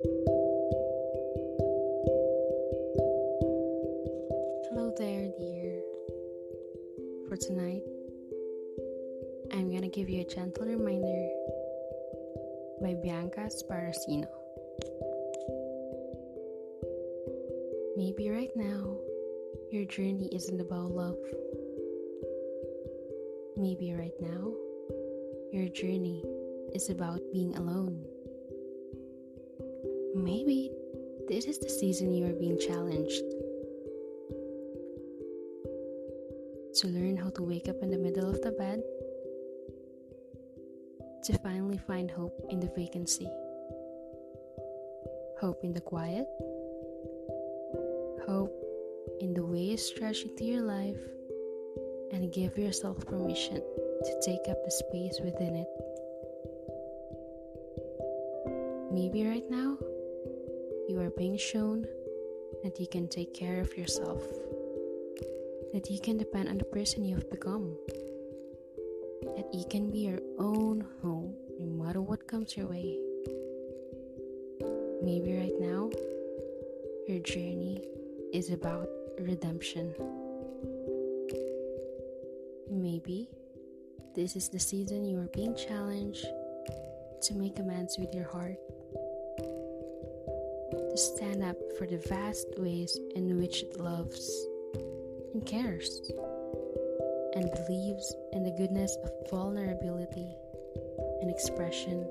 Hello there, dear. For tonight, I'm gonna give you a gentle reminder by Bianca Sparacino. Maybe right now, your journey isn't about love. Maybe right now, your journey is about being alone. Maybe this is the season you are being challenged to learn how to wake up in the middle of the bed, to finally find hope in the vacancy, hope in the quiet, hope in the way you stretch into your life, and give yourself permission to take up the space within it. Maybe right now, you are being shown that you can take care of yourself, that you can depend on the person you have become, that you can be your own home no matter what comes your way. Maybe right now, your journey is about redemption. Maybe this is the season you are being challenged to make amends with your heart stand up for the vast ways in which it loves and cares and believes in the goodness of vulnerability and expression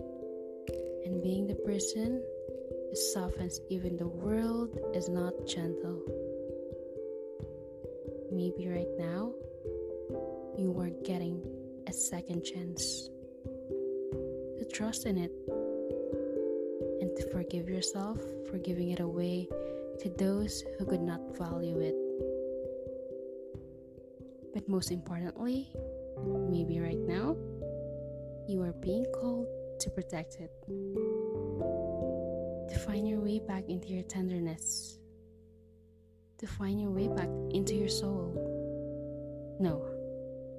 and being the person who softens even the world is not gentle. Maybe right now you are getting a second chance to trust in it and to forgive yourself for giving it away to those who could not value it. But most importantly, maybe right now, you are being called to protect it, to find your way back into your tenderness, to find your way back into your soul. No,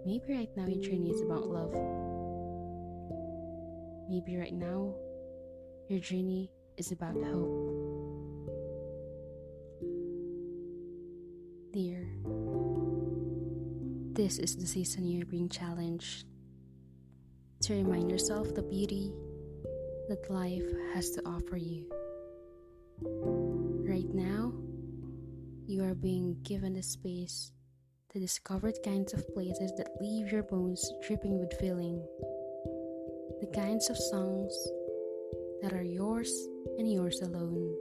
maybe right now your journey is about love. Maybe right now your journey is about hope. Dear, this is the season you're being challenged to remind yourself the beauty that life has to offer you. Right now, you are being given the space to discover the kinds of places that leave your bones dripping with feeling, the kinds of songs that are yours and yours alone.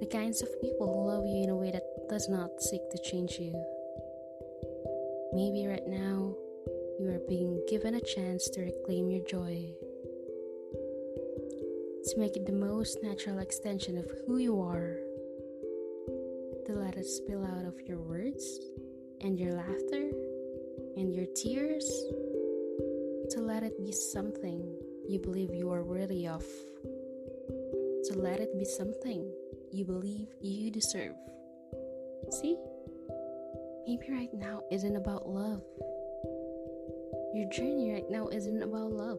The kinds of people who love you in a way that does not seek to change you. Maybe right now you are being given a chance to reclaim your joy, to make it the most natural extension of who you are, to let it spill out of your words and your laughter and your tears, to let it be something you believe you are worthy of. To let it be something you believe you deserve. See? Maybe right now isn't about love. Your journey right now isn't about love.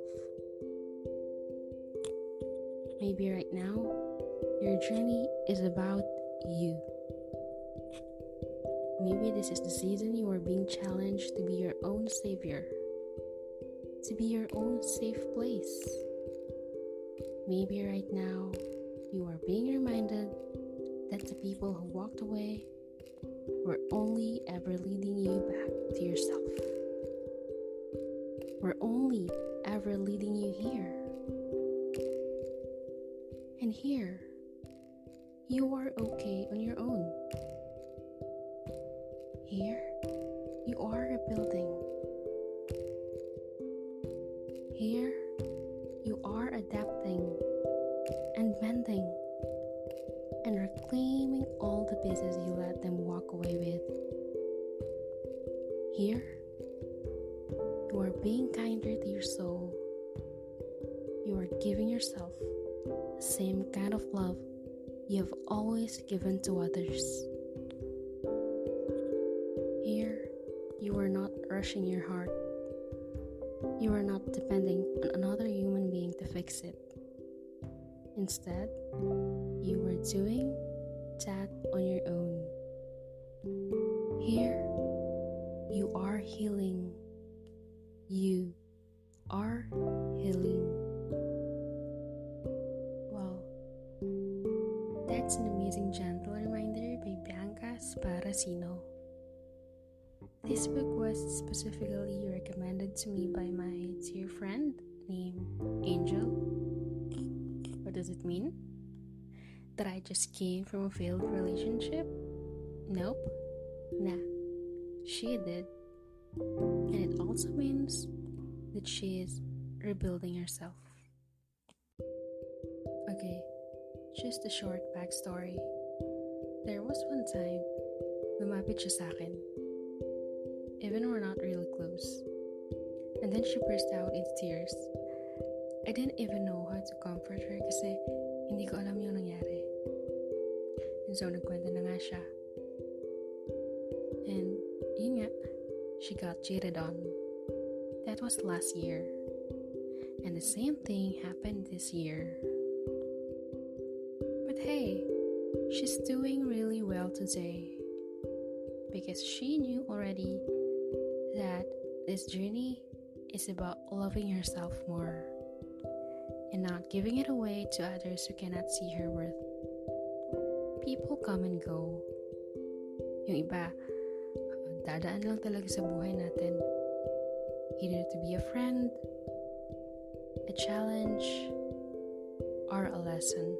Maybe right now, your journey is about you. Maybe this is the season you are being challenged to be your own savior to be your own safe place. Maybe right now you are being reminded that the people who walked away were only ever leading you back to yourself. Were only ever leading you here. And here, you are okay on your own. Here, you are rebuilding You are giving yourself the same kind of love you have always given to others. Here, you are not rushing your heart you are not depending on another human being to fix it. Instead, you are doing that on your own. Here, you are healing. You are healing. Amazing gentle reminder by Bianca Sparacino. This book was specifically recommended to me by my dear friend named Angel. What does it mean? That I just came from a failed relationship? Nope. Nah. She did. And it also means that she is rebuilding herself. Okay, just a short backstory. There was one time, lumapit siya sa akin. Even we're not really close. And then she burst out into tears. I didn't even know how to comfort her kasi hindi ko alam yung nangyari. And so nagkwento na nga siya. And yun nga, she got cheated on. That was last year. And the same thing happened this year. Hey, she's doing really well today. Because she knew already that this journey is about loving yourself more and not giving it away to others who cannot see her worth. People come and go. Yung iba, dadaan lang talaga sa buhay natin. Either to be a friend, a challenge, or a lesson.